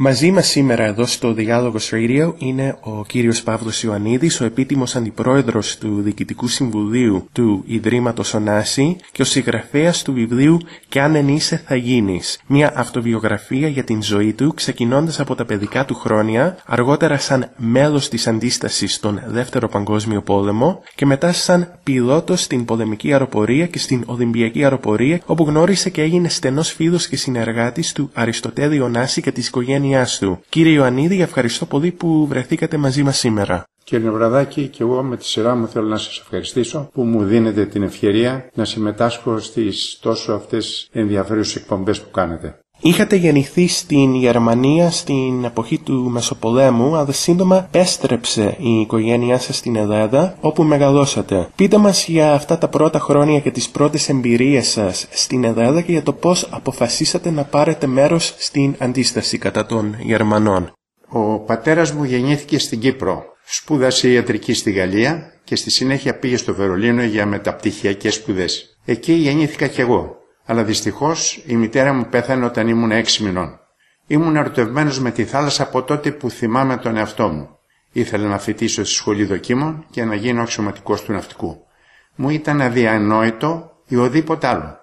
Μαζί μας σήμερα εδώ στο Διάλογος Radio είναι ο κύριος Παύλος Ιωαννίδης, ο επίτιμος αντιπρόεδρος του Διοικητικού Συμβουλίου του Ιδρύματος Ωνάση και ο συγγραφέας του βιβλίου «Κι αν εν είσαι θα γίνεις», μια αυτοβιογραφία για την ζωή του ξεκινώντας από τα παιδικά του χρόνια, αργότερα σαν μέλος της αντίστασης στον Δεύτερο Παγκόσμιο Πόλεμο και μετά σαν πιλότος στην πολεμική αεροπορία και στην Ολυμπιακή αεροπορία όπου γνώρισε και έγινε στενός φίλος και συνεργάτης του Αριστοτέλη Ωνάση και της οικογένειας του. Κύριε Ιωαννίδη, ευχαριστώ πολύ που βρεθήκατε μαζί μας σήμερα. Κύριε Βραδάκη, και εγώ με τη σειρά μου θέλω να σας ευχαριστήσω που μου δίνετε την ευκαιρία να συμμετάσχω στις τόσο αυτές ενδιαφέρουσες εκπομπές που κάνετε. Είχατε γεννηθεί στην Γερμανία στην εποχή του Μεσοπολέμου, αλλά σύντομα πέστρεψε η οικογένειά σας στην Ελλάδα, όπου μεγαλώσατε. Πείτε μας για αυτά τα πρώτα χρόνια και τις πρώτες εμπειρίες σας στην Ελλάδα και για το πώς αποφασίσατε να πάρετε μέρος στην αντίσταση κατά των Γερμανών. Ο πατέρας μου γεννήθηκε στην Κύπρο. Σπούδασε ιατρική στη Γαλλία και στη συνέχεια πήγε στο Βερολίνο για μεταπτυχιακές σπουδές. Εκεί γεννήθηκα κι εγώ αλλά δυστυχώς η μητέρα μου πέθανε όταν ήμουν έξι μηνών. Ήμουν ερωτευμένος με τη θάλασσα από τότε που θυμάμαι τον εαυτό μου. Ήθελα να φοιτήσω στη σχολή δοκίμων και να γίνω αξιωματικός του ναυτικού. Μου ήταν αδιανόητο ή οδήποτε άλλο.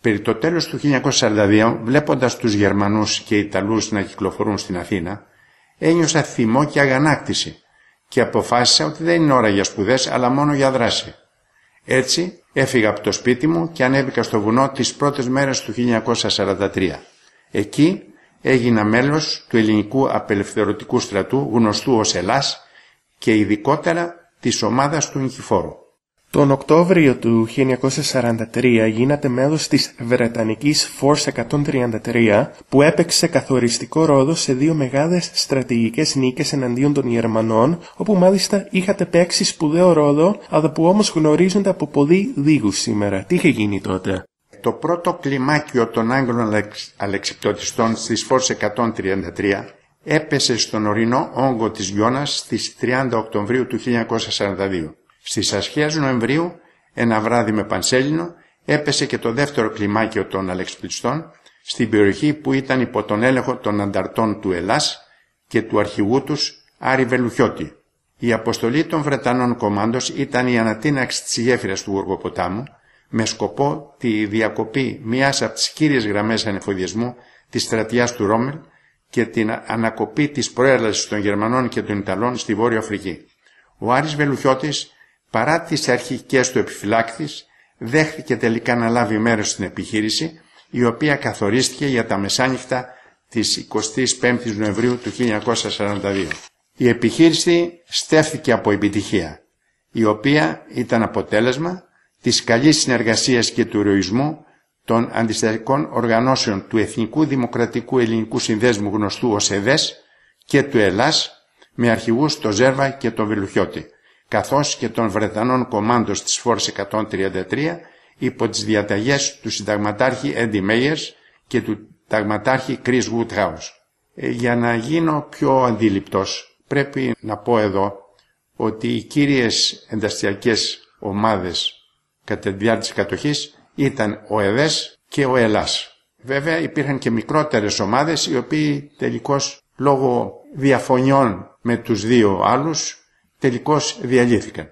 Περί το τέλος του 1942, βλέποντας τους Γερμανούς και Ιταλούς να κυκλοφορούν στην Αθήνα, ένιωσα θυμό και αγανάκτηση και αποφάσισα ότι δεν είναι ώρα για σπουδές αλλά μόνο για δράση. Έτσι Έφυγα από το σπίτι μου και ανέβηκα στο βουνό τις πρώτες μέρες του 1943. Εκεί έγινα μέλος του ελληνικού απελευθερωτικού στρατού γνωστού ως Ελλάς και ειδικότερα της ομάδας του Νικηφόρου. Τον Οκτώβριο του 1943 γίνατε μέλος της Βρετανικής Force 133 που έπαιξε καθοριστικό ρόλο σε δύο μεγάλες στρατηγικές νίκες εναντίον των Γερμανών όπου μάλιστα είχατε παίξει σπουδαίο ρόλο αλλά που όμως γνωρίζονται από πολύ λίγους σήμερα. Τι είχε γίνει τότε; Το πρώτο κλιμάκιο των Άγγλων αλεξιπτωτιστών στις Force 133 έπεσε στον ορεινό όγκο της Γιώνας στις 30 Οκτωβρίου του 1942. Στις αρχές Νοεμβρίου, ένα βράδυ με πανσέλινο, έπεσε και το δεύτερο κλιμάκιο των Αλεξιπτιστών στην περιοχή που ήταν υπό τον έλεγχο των ανταρτών του Ελλάς και του αρχηγού τους Άρη Βελουχιώτη. Η αποστολή των Βρετανών κομμάντος ήταν η ανατείναξη της γέφυρας του Γοργοποτάμου με σκοπό τη διακοπή μιας από τις κύριες γραμμές ανεφοδιασμού της στρατιάς του Ρόμελ και την ανακοπή της προέλασης των Γερμανών και των Ιταλών στη Βόρεια Αφρική. Ο Άρης Βελουχιώτης παρά τις αρχικές του επιφυλάκτης, δέχτηκε τελικά να λάβει μέρος στην επιχείρηση, η οποία καθορίστηκε για τα μεσάνυχτα της 25ης Νοεμβρίου του 1942. Η επιχείρηση στέφθηκε από επιτυχία, η οποία ήταν αποτέλεσμα της καλής συνεργασίας και του ηρωισμού των αντιστατικών οργανώσεων του Εθνικού Δημοκρατικού Ελληνικού Συνδέσμου γνωστού ως ΕΔΕΣ και του Ελλάς με αρχηγούς το Ζέρβα και τον Βελουχιώτη καθώς και των Βρετανών κομμάντων της Φόρς 133 υπό τις διαταγές του συνταγματάρχη Έντι Μέιερς και του συνταγματάρχη Κρίς Woodhouse. Ε, για να γίνω πιο αντιληπτός πρέπει να πω εδώ ότι οι κύριες ενταστιακές ομάδες κατά τη διάρκεια της κατοχής ήταν ο ΕΔΕΣ και ο ΕΛΑΣ. Βέβαια υπήρχαν και μικρότερες ομάδες οι οποίοι τελικώς λόγω διαφωνιών με τους δύο άλλους τελικώς διαλύθηκαν.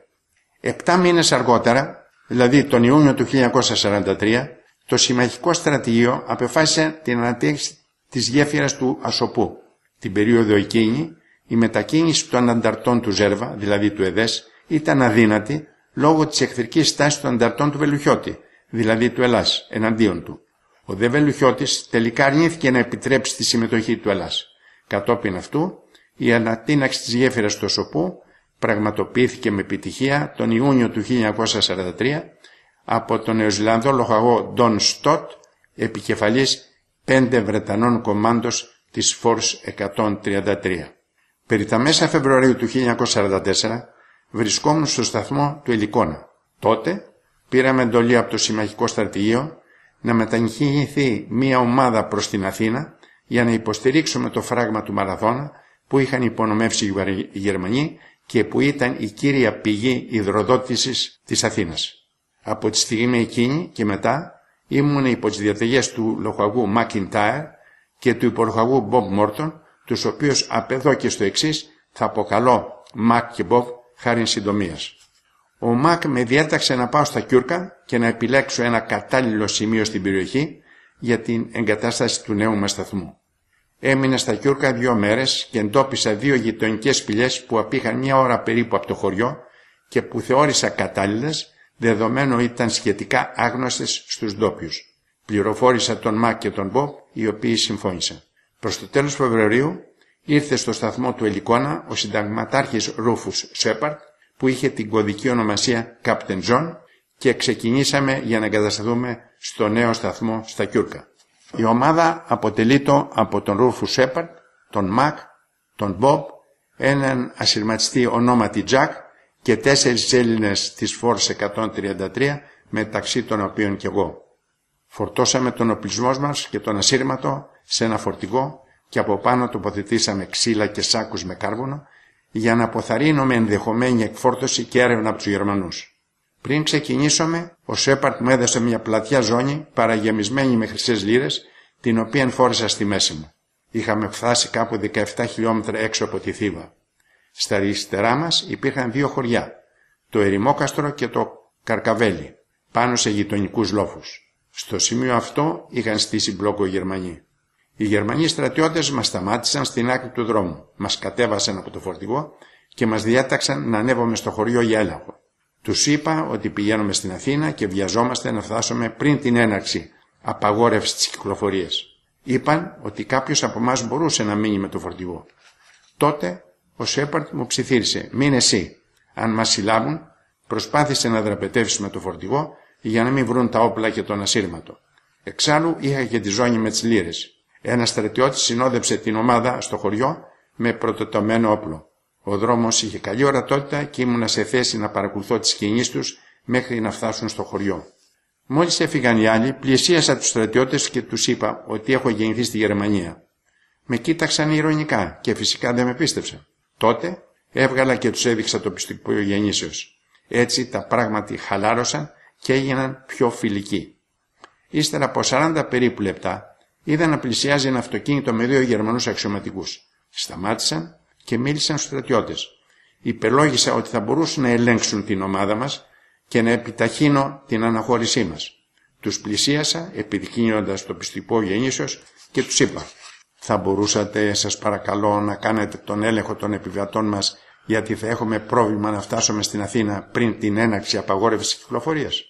Επτά μήνες αργότερα, δηλαδή τον Ιούνιο του 1943, το συμμαχικό στρατηγείο απεφάσισε την ανατέξη της γέφυρας του Ασοπού. Την περίοδο εκείνη, η μετακίνηση των ανταρτών του Ζέρβα, δηλαδή του ΕΔΕΣ, ήταν αδύνατη λόγω της εχθρικής στάσης των ανταρτών του Βελουχιώτη, δηλαδή του Ελλάς, εναντίον του. Ο δε Βελουχιώτης τελικά αρνήθηκε να επιτρέψει τη συμμετοχή του Ελλάς. Κατόπιν αυτού, η ανατείναξη της γέφυρας του Ασοπού πραγματοποιήθηκε με επιτυχία τον Ιούνιο του 1943 από τον Νεοζηλανδό λοχαγό Ντόν Στότ, επικεφαλής πέντε Βρετανών κομμάντος της Φόρς 133. Περί τα μέσα Φεβρουαρίου του 1944 βρισκόμουν στο σταθμό του Ελικόνα. Τότε πήραμε εντολή από το Συμμαχικό Στρατηγείο να μετακινηθεί μία ομάδα προς την Αθήνα για να υποστηρίξουμε το φράγμα του Μαραθώνα που είχαν υπονομεύσει οι Γερμανοί και που ήταν η κύρια πηγή υδροδότησης της Αθήνας. Από τη στιγμή εκείνη και μετά ήμουν υπό τις διαταγές του λοχαγού Μακιντάερ και του υπολοχαγού Μπομπ Μόρτον τους οποίους απ' εδώ και στο εξής θα αποκαλώ Μακ και Μποβ χάρη συντομίας. Ο Μακ με διέταξε να πάω στα Κιούρκα και να επιλέξω ένα κατάλληλο σημείο στην περιοχή για την εγκατάσταση του νέου μας σταθμού. Έμεινα στα Κιούρκα δύο μέρες και εντόπισα δύο γειτονικές σπηλιές που απήχαν μια ώρα περίπου από το χωριό και που θεώρησα κατάλληλες δεδομένου ήταν σχετικά άγνωστες στους ντόπιους. Πληροφόρησα τον Μακ και τον Μποπ, οι οποίοι συμφώνησαν. Προς το τέλος Φεβρουαρίου ήρθε στο σταθμό του Ελικόνα ο συνταγματάρχης Ρούφους Σέπαρτ, που είχε την κωδική ονομασία Captain John και ξεκινήσαμε για να εγκατασταθούμε στο νέο σταθμό στα Κιούρκα. Η ομάδα αποτελείται από τον Ρούφου Σέπαρτ, τον Μακ, τον Μπομπ, έναν ασυρματιστή ονόματι Τζακ και τέσσερις Έλληνες της Φόρς 133 μεταξύ των οποίων και εγώ. Φορτώσαμε τον οπλισμός μας και τον ασύρματο σε ένα φορτηγό και από πάνω τοποθετήσαμε ξύλα και σάκους με κάρβουνο για να αποθαρρύνουμε ενδεχομένη εκφόρτωση και έρευνα από τους Γερμανούς. Πριν ξεκινήσουμε, ο Σέπαρτ μου έδωσε μια πλατιά ζώνη παραγεμισμένη με χρυσές λίρες, την οποία φόρησα στη μέση μου. Είχαμε φτάσει κάπου 17 χιλιόμετρα έξω από τη Θήβα. Στα αριστερά μας υπήρχαν δύο χωριά, το Ερημόκαστρο και το Καρκαβέλι, πάνω σε γειτονικούς λόφους. Στο σημείο αυτό είχαν στήσει μπλόκο οι Γερμανοί. Οι Γερμανοί στρατιώτες μας σταμάτησαν στην άκρη του δρόμου, μας κατέβασαν από το φορτηγό και μας διάταξαν να ανέβουμε στο χωριό για έλεγχο. Τους είπα ότι πηγαίνουμε στην Αθήνα και βιαζόμαστε να φτάσουμε πριν την έναρξη απαγόρευσης της κυκλοφορίας. Είπαν ότι κάποιος από εμάς μπορούσε να μείνει με το φορτηγό. Τότε ο Σέπαρτ μου ψιθύρισε «Μην εσύ». Αν μας συλλάβουν, προσπάθησε να δραπετεύσεις με το φορτηγό για να μην βρουν τα όπλα και τον ασύρματο. Εξάλλου είχα και τη ζώνη με τις λύρες. Ένα στρατιώτη συνόδεψε την ομάδα στο χωριό με πρωτοτομένο όπλο. Ο δρόμος είχε καλή ορατότητα και ήμουνα σε θέση να παρακολουθώ τις κινήσεις τους μέχρι να φτάσουν στο χωριό. Μόλις έφυγαν οι άλλοι, πλησίασα τους στρατιώτες και τους είπα ότι έχω γεννηθεί στη Γερμανία. Με κοίταξαν ηρωνικά και φυσικά δεν με πίστεψαν. Τότε έβγαλα και τους έδειξα το πιστικό γεννήσεως. Έτσι τα πράγματι χαλάρωσαν και έγιναν πιο φιλικοί. Ύστερα από 40 περίπου λεπτά είδα να πλησιάζει ένα αυτοκίνητο με δύο Γερμανούς αξιωματικούς. Σταμάτησαν και μίλησαν στους στρατιώτες. Υπελόγισα ότι θα μπορούσαν να ελέγξουν την ομάδα μας και να επιταχύνω την αναχώρησή μας. Τους πλησίασα επιδεικνύοντας το πιστικό γεννήσεως και τους είπα «Θα μπορούσατε σας παρακαλώ να κάνετε τον έλεγχο των επιβατών μας γιατί θα έχουμε πρόβλημα να φτάσουμε στην Αθήνα πριν την έναρξη απαγόρευσης κυκλοφορίας».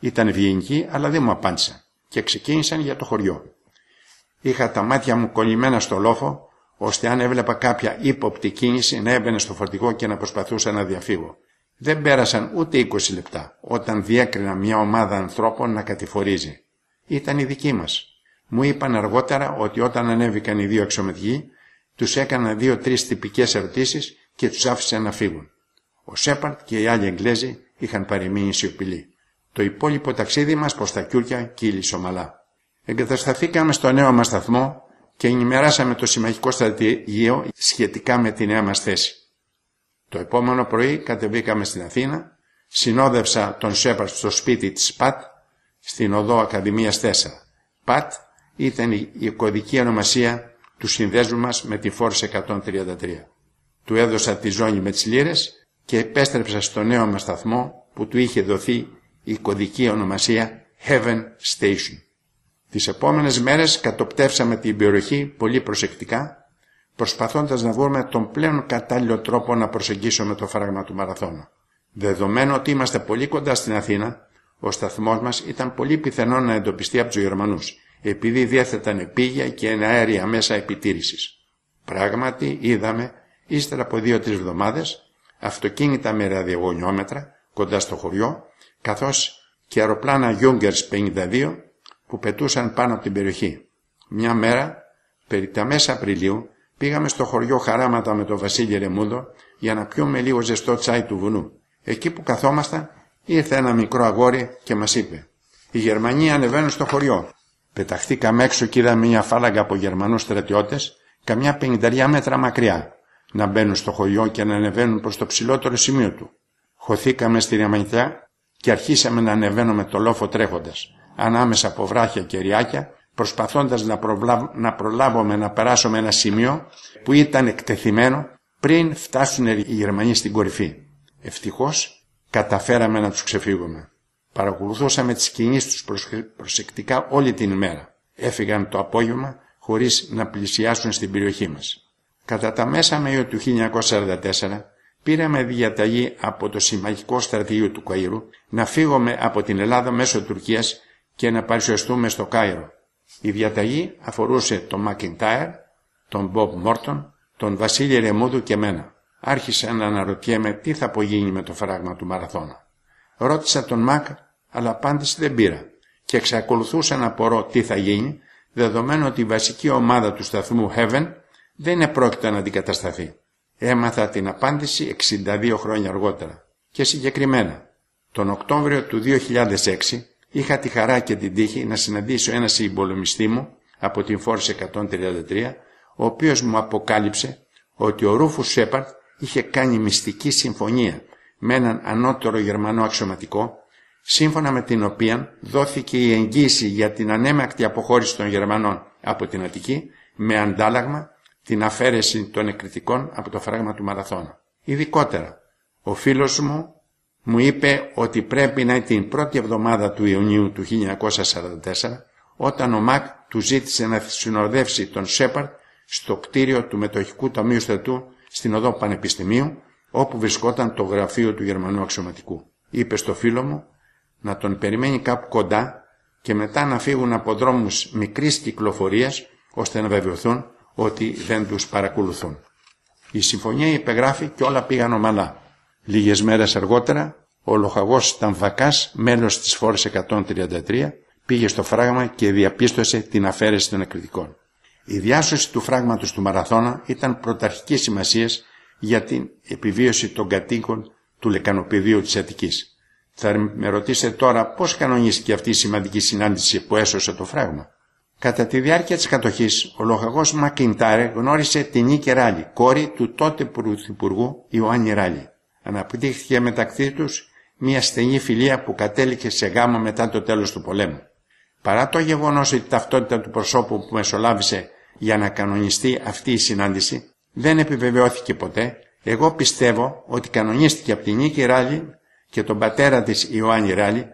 Ήταν ευγενικοί αλλά δεν μου απάντησαν και ξεκίνησαν για το χωριό. Είχα τα μάτια μου κολλημένα στο λόφο ώστε αν έβλεπα κάποια ύποπτη κίνηση να έμπαινε στο φορτηγό και να προσπαθούσα να διαφύγω. Δεν πέρασαν ούτε 20 λεπτά όταν διέκρινα μια ομάδα ανθρώπων να κατηφορίζει. Ήταν η δική μας. Μου είπαν αργότερα ότι όταν ανέβηκαν οι δύο εξομετικοί, τους έκανα δύο-τρεις τυπικές ερωτήσεις και τους άφησαν να φύγουν. Ο Σέπαρτ και οι άλλοι Εγγλέζοι είχαν παρεμείνει σιωπηλοί. Το υπόλοιπο ταξίδι μας προς τα Κιούρκια κύλησε ομαλά. Εγκατασταθήκαμε στο νέο μας σταθμό και ενημεράσαμε το συμμαχικό στρατηγείο σχετικά με τη νέα μας θέση. Το επόμενο πρωί κατεβήκαμε στην Αθήνα, συνόδευσα τον Σέπαρτ στο σπίτι της ΠΑΤ, στην οδό Ακαδημίας 4. ΠΑΤ ήταν η κωδική ονομασία του συνδέσμου μας με τη Φόρση 133. Του έδωσα τη ζώνη με τις λύρες και επέστρεψα στο νέο μας σταθμό που του είχε δοθεί η κωδική ονομασία Heaven Station. Τις επόμενες μέρες κατοπτεύσαμε την περιοχή πολύ προσεκτικά, προσπαθώντας να βρούμε τον πλέον κατάλληλο τρόπο να προσεγγίσουμε το φράγμα του μαραθώνα. Δεδομένου ότι είμαστε πολύ κοντά στην Αθήνα, ο σταθμός μας ήταν πολύ πιθανό να εντοπιστεί από τους Γερμανούς, επειδή διέθεταν επίγεια και ένα αέρια μέσα επιτήρησης. Πράγματι είδαμε, ύστερα από δύο-τρεις εβδομάδες, αυτοκίνητα με ραδιογωνιόμετρα κοντά στο χωριό, καθώς και αεροπλάνα Junkers 52 που πετούσαν πάνω από την περιοχή. Μια μέρα, περί τα μέσα Απριλίου, πήγαμε στο χωριό Χαράματα με τον Βασίλη Ρεμούδο για να πιούμε λίγο ζεστό τσάι του βουνού. Εκεί που καθόμασταν ήρθε ένα μικρό αγόρι και μας είπε «Οι Γερμανοί ανεβαίνουν στο χωριό». Πεταχτήκαμε έξω και είδαμε μια φάλαγγα από Γερμανούς στρατιώτες καμιά πενηνταριά μέτρα μακριά να μπαίνουν στο χωριό και να ανεβαίνουν προς το ψηλότερο σημείο του. Χωθήκαμε στη ρεμανιτιά και αρχίσαμε να ανεβαίνουμε το λόφο τρέχοντας ανάμεσα από βράχια και ριάκια προσπαθώντας να, να προλάβουμε να περάσουμε ένα σημείο που ήταν εκτεθειμένο πριν φτάσουν οι Γερμανοί στην κορυφή. Ευτυχώς καταφέραμε να τους ξεφύγουμε. Παρακολουθούσαμε τις κινήσεις τους προσεκτικά όλη την ημέρα. Έφυγαν το απόγευμα χωρίς να πλησιάσουν στην περιοχή μας. Κατά τα μέσα Μαΐου του 1944 πήραμε διαταγή από το Συμμαχικό Στρατηγείο του Καΐρου να φύγουμε από την Ελλάδα μέσω Τουρκίας και να παρουσιαστούμε στο Κάιρο. Η διαταγή αφορούσε τον Μακιντάιρ, τον Μπομπ Μόρτον, τον Βασίλη Ρεμούδου και μένα. Άρχισα να αναρωτιέμαι τι θα απογίνει με το φράγμα του Μαραθώνα. Ρώτησα τον Μακ, αλλά απάντηση δεν πήρα και εξακολουθούσα να απορώ τι θα γίνει, δεδομένου ότι η βασική ομάδα του σταθμού Heaven δεν επρόκειτο να αντικατασταθεί. Έμαθα την απάντηση 62 χρόνια αργότερα. Και συγκεκριμένα, τον Οκτώβριο του 2006 είχα τη χαρά και την τύχη να συναντήσω ένα συμπολεμιστή μου από την Φόρση 133, ο οποίος μου αποκάλυψε ότι ο Ρούφους Σέπαρτ είχε κάνει μυστική συμφωνία με έναν ανώτερο Γερμανό αξιωματικό, σύμφωνα με την οποία δόθηκε η εγγύηση για την ανέμακτη αποχώρηση των Γερμανών από την Αττική με αντάλλαγμα την αφαίρεση των εκρητικών από το φράγμα του Μαραθώνα. Ειδικότερα, ο φίλος μου μου είπε ότι πρέπει να είναι την πρώτη εβδομάδα του Ιουνίου του 1944 όταν ο Μακ του ζήτησε να συνοδεύσει τον Σέπαρτ στο κτίριο του Μετοχικού Ταμείου Στρατού στην οδό Πανεπιστημίου όπου βρισκόταν το γραφείο του Γερμανού αξιωματικού. Είπε στο φίλο μου να τον περιμένει κάπου κοντά και μετά να φύγουν από δρόμους μικρής κυκλοφορίας ώστε να βεβαιωθούν ότι δεν τους παρακολουθούν. Η συμφωνία υπεγράφει και όλα πήγαν ομαλά. Λίγες μέρες αργότερα, ο λοχαγός Ταμβακάς, μέλος της φόρης 133, πήγε στο φράγμα και διαπίστωσε την αφαίρεση των εκρητικών. Η διάσωση του φράγματος του Μαραθώνα ήταν πρωταρχικής σημασίας για την επιβίωση των κατοίκων του λεκανοπεδίου της Αττικής. Θα με ρωτήσετε τώρα πώς κανονίστηκε αυτή η σημαντική συνάντηση που έσωσε το φράγμα. Κατά τη διάρκεια της κατοχής, ο λοχαγός Μακιντάρε γνώρισε την Νίκη Ράλη, κόρη του τότε πρωθυπουργού Ιωάννη Ράλη. Αναπτύχθηκε μεταξύ τους μια στενή φιλία που κατέληξε σε γάμο μετά το τέλος του πολέμου. Παρά το γεγονός ότι η ταυτότητα του προσώπου που μεσολάβησε για να κανονιστεί αυτή η συνάντηση δεν επιβεβαιώθηκε ποτέ, εγώ πιστεύω ότι κανονίστηκε από την Νίκη Ράλη και τον πατέρα της Ιωάννη Ράλη,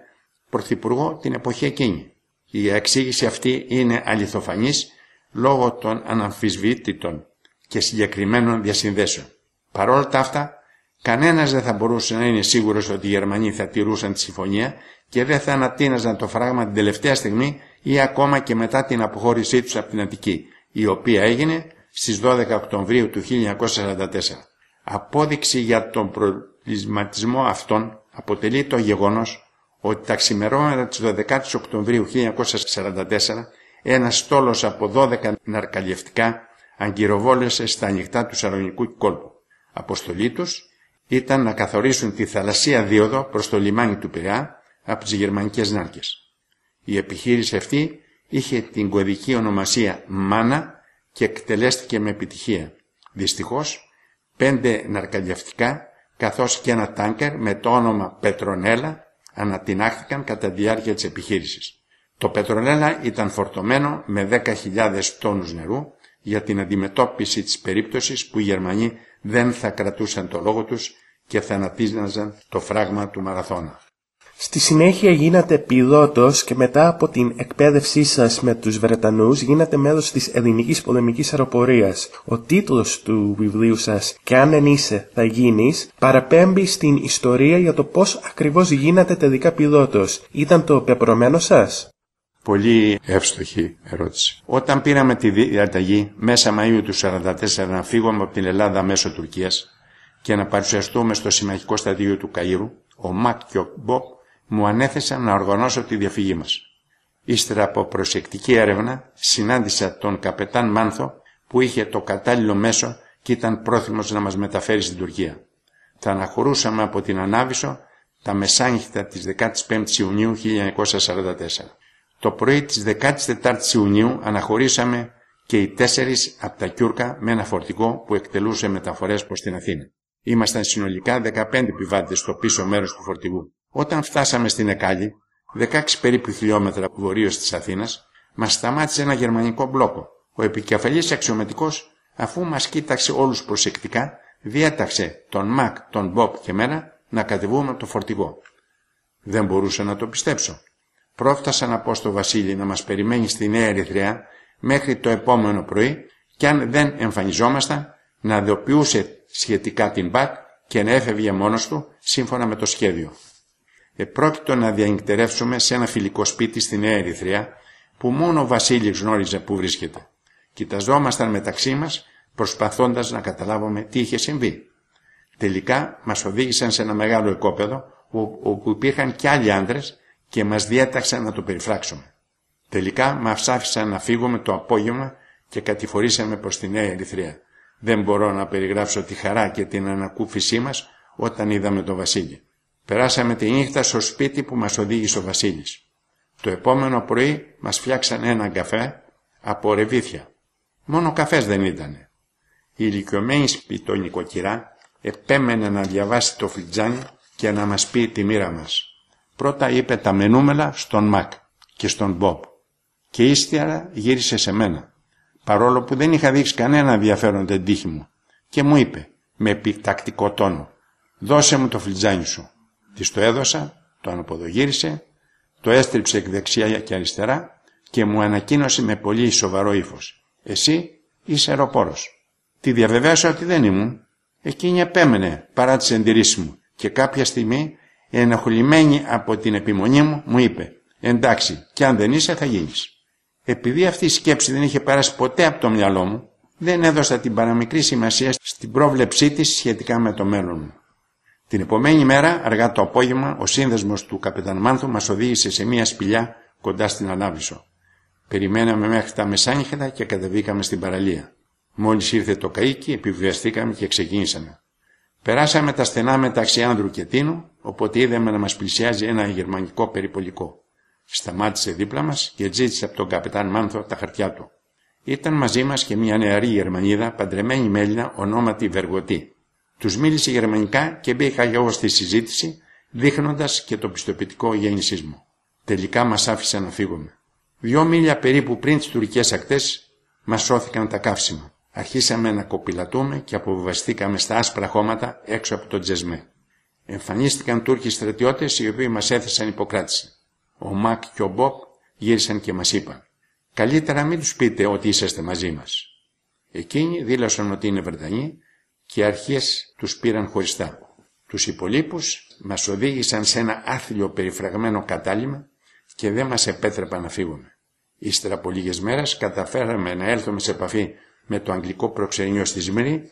πρωθυπουργό την εποχή εκείνη. Η εξήγηση αυτή είναι αληθοφανής λόγω των αναμφισβήτητων και συγκεκριμένων διασυνδέσεων. Παρόλα τα αυτά, κανένας δεν θα μπορούσε να είναι σίγουρος ότι οι Γερμανοί θα τηρούσαν τη συμφωνία και δεν θα ανατείναζαν το φράγμα την τελευταία στιγμή ή ακόμα και μετά την αποχώρησή τους από την Αττική, η οποία έγινε στις 12 Οκτωβρίου του 1944. Απόδειξη για τον προβληματισμό αυτόν αποτελεί το γεγονός ότι τα ξημερώματα της 12 Οκτωβρίου 1944 ένας στόλος από 12 ναρκαλιευτικά αγκυροβόλεσε στα ανοιχτά του Σαρονικού κόλπου. Αποστολή τους ήταν να καθορίσουν τη θαλασσία δίωδο προς το λιμάνι του Πειραιά από τις γερμανικές νάρκες. Η επιχείρηση αυτή είχε την κωδική ονομασία «Μάνα» και εκτελέστηκε με επιτυχία. Δυστυχώς, πέντε ναρκαλιευτικά καθώς και ένα τάνκερ με το όνομα «Πετρονέλα» ανατινάχθηκαν κατά τη διάρκεια της επιχείρησης. Το πετρολέλα ήταν φορτωμένο με 10.000 τόνους νερού για την αντιμετώπιση της περίπτωσης που οι Γερμανοί δεν θα κρατούσαν το λόγο τους και θανατίζαν το φράγμα του Μαραθώνα. Στη συνέχεια γίνατε πιλότος και μετά από την εκπαίδευσή σας με τους Βρετανούς γίνατε μέλος της ελληνικής πολεμικής αεροπορίας. Ο τίτλος του βιβλίου σας «Και αν δεν είσαι θα γίνεις» παραπέμπει στην ιστορία για το πώς ακριβώς γίνατε τελικά πιλότος. Ήταν το πεπρωμένο σας; Πολύ εύστοχη ερώτηση. Όταν πήραμε τη διαταγή μέσα Μαΐου του 1944 να φύγουμε από την Ελλάδα μέσω Τουρκίας και να παρουσιαστούμε στο συμμαχικό σταδίο του Καΐρου, ο Μακ και ο Μποκ μου ανέθεσαν να οργανώσω τη διαφυγή μας. Ύστερα από προσεκτική έρευνα συνάντησα τον καπετάν Μάνθο που είχε το κατάλληλο μέσο και ήταν πρόθυμος να μας μεταφέρει στην Τουρκία. Θα αναχωρούσαμε από την Ανάβησο τα μεσάνυχτα της 15ης Ιουνίου 1944. Το πρωί της 14ης Ιουνίου αναχωρήσαμε και οι τέσσερις από τα Κιούρκα με ένα φορτικό που εκτελούσε μεταφορές προς την Αθήνα. Ήμασταν συνολικά 15 επιβάτες στο πίσω μέρος του φορτηγού. Όταν φτάσαμε στην Εκάλη, 16 περίπου χιλιόμετρα βορείως της Αθήνας, Μας σταμάτησε ένα γερμανικό μπλόκο. Ο επικεφαλής αξιωματικός, αφού μας κοίταξε όλους προσεκτικά, διέταξε τον Μακ, τον Μποπ και μένα να κατεβούμε το φορτηγό. Δεν μπορούσα να το πιστέψω. Πρόφτασα να πω στο Βασίλη να μας περιμένει στη Νέα Ερυθρέα μέχρι το επόμενο πρωί και αν δεν εμφανιζόμασταν να αδειοποιούσε σχετικά την ΠΑΤ και να έφευγε μόνος του σύμφωνα με το σχέδιο. Επρόκειτο να διανυκτερεύσουμε σε ένα φιλικό σπίτι στη Νέα Ερυθρέα που μόνο ο Βασίλης γνώριζε που βρίσκεται. Κοιταζόμασταν μεταξύ μας προσπαθώντας να καταλάβουμε τι είχε συμβεί. Τελικά μας οδήγησαν σε ένα μεγάλο οικόπεδο όπου υπήρχαν και άλλοι άντρες και μας διέταξαν να το περιφράξουμε. Τελικά μας άφησαν να φύγουμε το απόγευμα και κατηφορήσαμε προς τη Νέα Ερυθρέα. Δεν μπορώ να περιγράψω τη χαρά και την ανακούφισή μας όταν είδαμε τον Βασίλη. Περάσαμε τη νύχτα στο σπίτι που μας οδήγησε ο Βασίλης. Το επόμενο πρωί μας φτιάξαν έναν καφέ από ρεβίθια. Μόνο καφές δεν ήτανε. Η ηλικιωμένη σπιτονικοκυρά επέμενε να διαβάσει το φλιτζάνι και να μας πει τη μοίρα μας. Πρώτα είπε τα μενούμελα στον Μακ και στον Μπομπ και ύστερα γύρισε σε μένα παρόλο που δεν είχα δείξει κανένα ενδιαφέρον την τύχη μου και μου είπε με επιτακτικό τόνο «Δώσε μου το φλιτζάνι σου». Της το έδωσα, το αναποδογύρισε, το έστριψε εκ δεξιά και αριστερά και μου ανακοίνωσε με πολύ σοβαρό ύφος. «Εσύ είσαι αεροπόρος». Τη διαβεβαίωσα ότι δεν ήμουν. Εκείνη επέμενε παρά τις εντηρήσεις μου και κάποια στιγμή ενοχλημένη από την επιμονή μου μου είπε «Εντάξει, κι αν δεν είσαι θα γίνεις». Επειδή αυτή η σκέψη δεν είχε περάσει ποτέ από το μυαλό μου, δεν έδωσα την παραμικρή σημασία στην πρόβλεψή της σχετικά με το μέλλον μου. Την επομένη μέρα, αργά το απόγευμα, ο σύνδεσμος του Καπετανμάνθου μας οδήγησε σε μια σπηλιά κοντά στην Ανάβησο. Περιμέναμε μέχρι τα μεσάνυχτα και κατεβήκαμε στην παραλία. Μόλις ήρθε το καΐκι, επιβιβαστήκαμε και ξεκίνησαμε. Περάσαμε τα στενά μεταξύ Άνδρου και Τίνου, οπότε είδαμε να μας πλησιάζει ένα γερμανικό περιπολικό. Σταμάτησε δίπλα μας και ζήτησε από τον καπετάν Μάνθο τα χαρτιά του. Ήταν μαζί μας και μια νεαρή Γερμανίδα, παντρεμένη με Έλληνα, ονόματι Βεργοτή. Τους μίλησε γερμανικά και μπήκα εγώ στη συζήτηση, δείχνοντας και το πιστοποιητικό γέννησής μου. Τελικά μας άφησε να φύγουμε. Δυο μίλια περίπου πριν τις τουρκικές ακτές μας σώθηκαν τα καύσιμα. Αρχίσαμε να κοπηλατούμε και αποβιβαστήκαμε στα άσπρα χώματα έξω από το Τζεσμέ. Εμφανίστηκαν Τούρκοι στρατιώτες οι οποίοι μας έθεσαν υποκράτηση. Ο Μακ και ο Μποκ γύρισαν και μας είπαν «Καλύτερα μην τους πείτε ότι είσαστε μαζί μας». Εκείνοι δήλωσαν ότι είναι Βρετανοί και οι αρχές τους πήραν χωριστά. Τους υπολείπους μας οδήγησαν σε ένα άθλιο περιφραγμένο κατάλημα και δεν μας επέτρεπαν να φύγουμε. Ύστερα από λίγες μέρες καταφέραμε να έλθουμε σε επαφή με το αγγλικό προξενείο στη Σμύρνη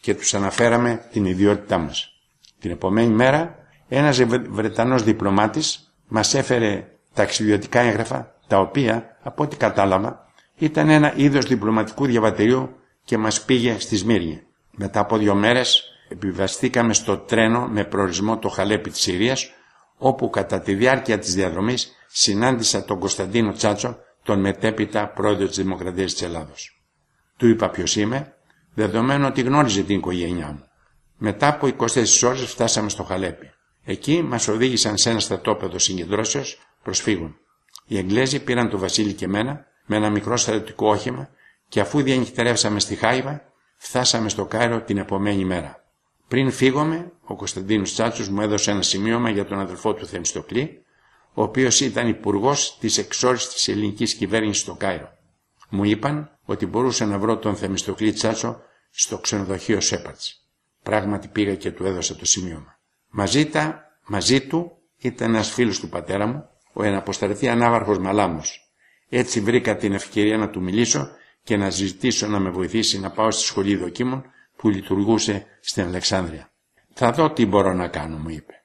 και τους αναφέραμε την ιδιότητά μας. Την επομένη μέρα ένας Βρετανός διπλωμάτης μας έφερε ταξιδιωτικά έγγραφα τα οποία, από ό,τι κατάλαβα, ήταν ένα είδος διπλωματικού διαβατηρίου και μας πήγε στη Σμύρνη. Μετά από δύο μέρες επιβαστήκαμε στο τρένο με προορισμό το Χαλέπι της Συρίας, όπου κατά τη διάρκεια της διαδρομής συνάντησα τον Κωνσταντίνο Τσάτσο, τον μετέπειτα πρόεδρο της Δημοκρατίας της Ελλάδος. Του είπα ποιος είμαι, δεδομένου ότι γνώριζε την οικογένειά μου. Μετά από 24 ώρες φτάσαμε στο Χαλέπι. Εκεί μας οδήγησαν σε ένα στρατόπεδο συγκεντρώσεως προσφύγων. Οι Εγγλέζοι πήραν το Βασίλη και μένα με ένα μικρό στρατιωτικό όχημα και αφού διανυχτερεύσαμε στη Χάιβα, φτάσαμε στο Κάιρο την επομένη μέρα. Πριν φύγουμε, ο Κωνσταντίνος Τσάτσος μου έδωσε ένα σημείωμα για τον αδελφό του Θεμιστοκλή, ο οποίος ήταν υπουργός της εξόριστης τη ελληνικής κυβέρνησης στο Κάιρο. Μου είπαν ότι μπορούσα να βρω τον Θεμιστοκλή Τσάτσο στο ξενοδοχείο Σέπαρτς. Πράγματι πήγα και του έδωσα το σημείωμα. Μαζί, τα, μαζί του ήταν ένας φίλος του πατέρα μου, ο εναποσταθεί ανάβαρχος Μαλάμος. Έτσι βρήκα την ευκαιρία να του μιλήσω και να ζητήσω να με βοηθήσει να πάω στη σχολή δοκίμων που λειτουργούσε στην Αλεξάνδρεια. Θα δω τι μπορώ να κάνω, μου είπε.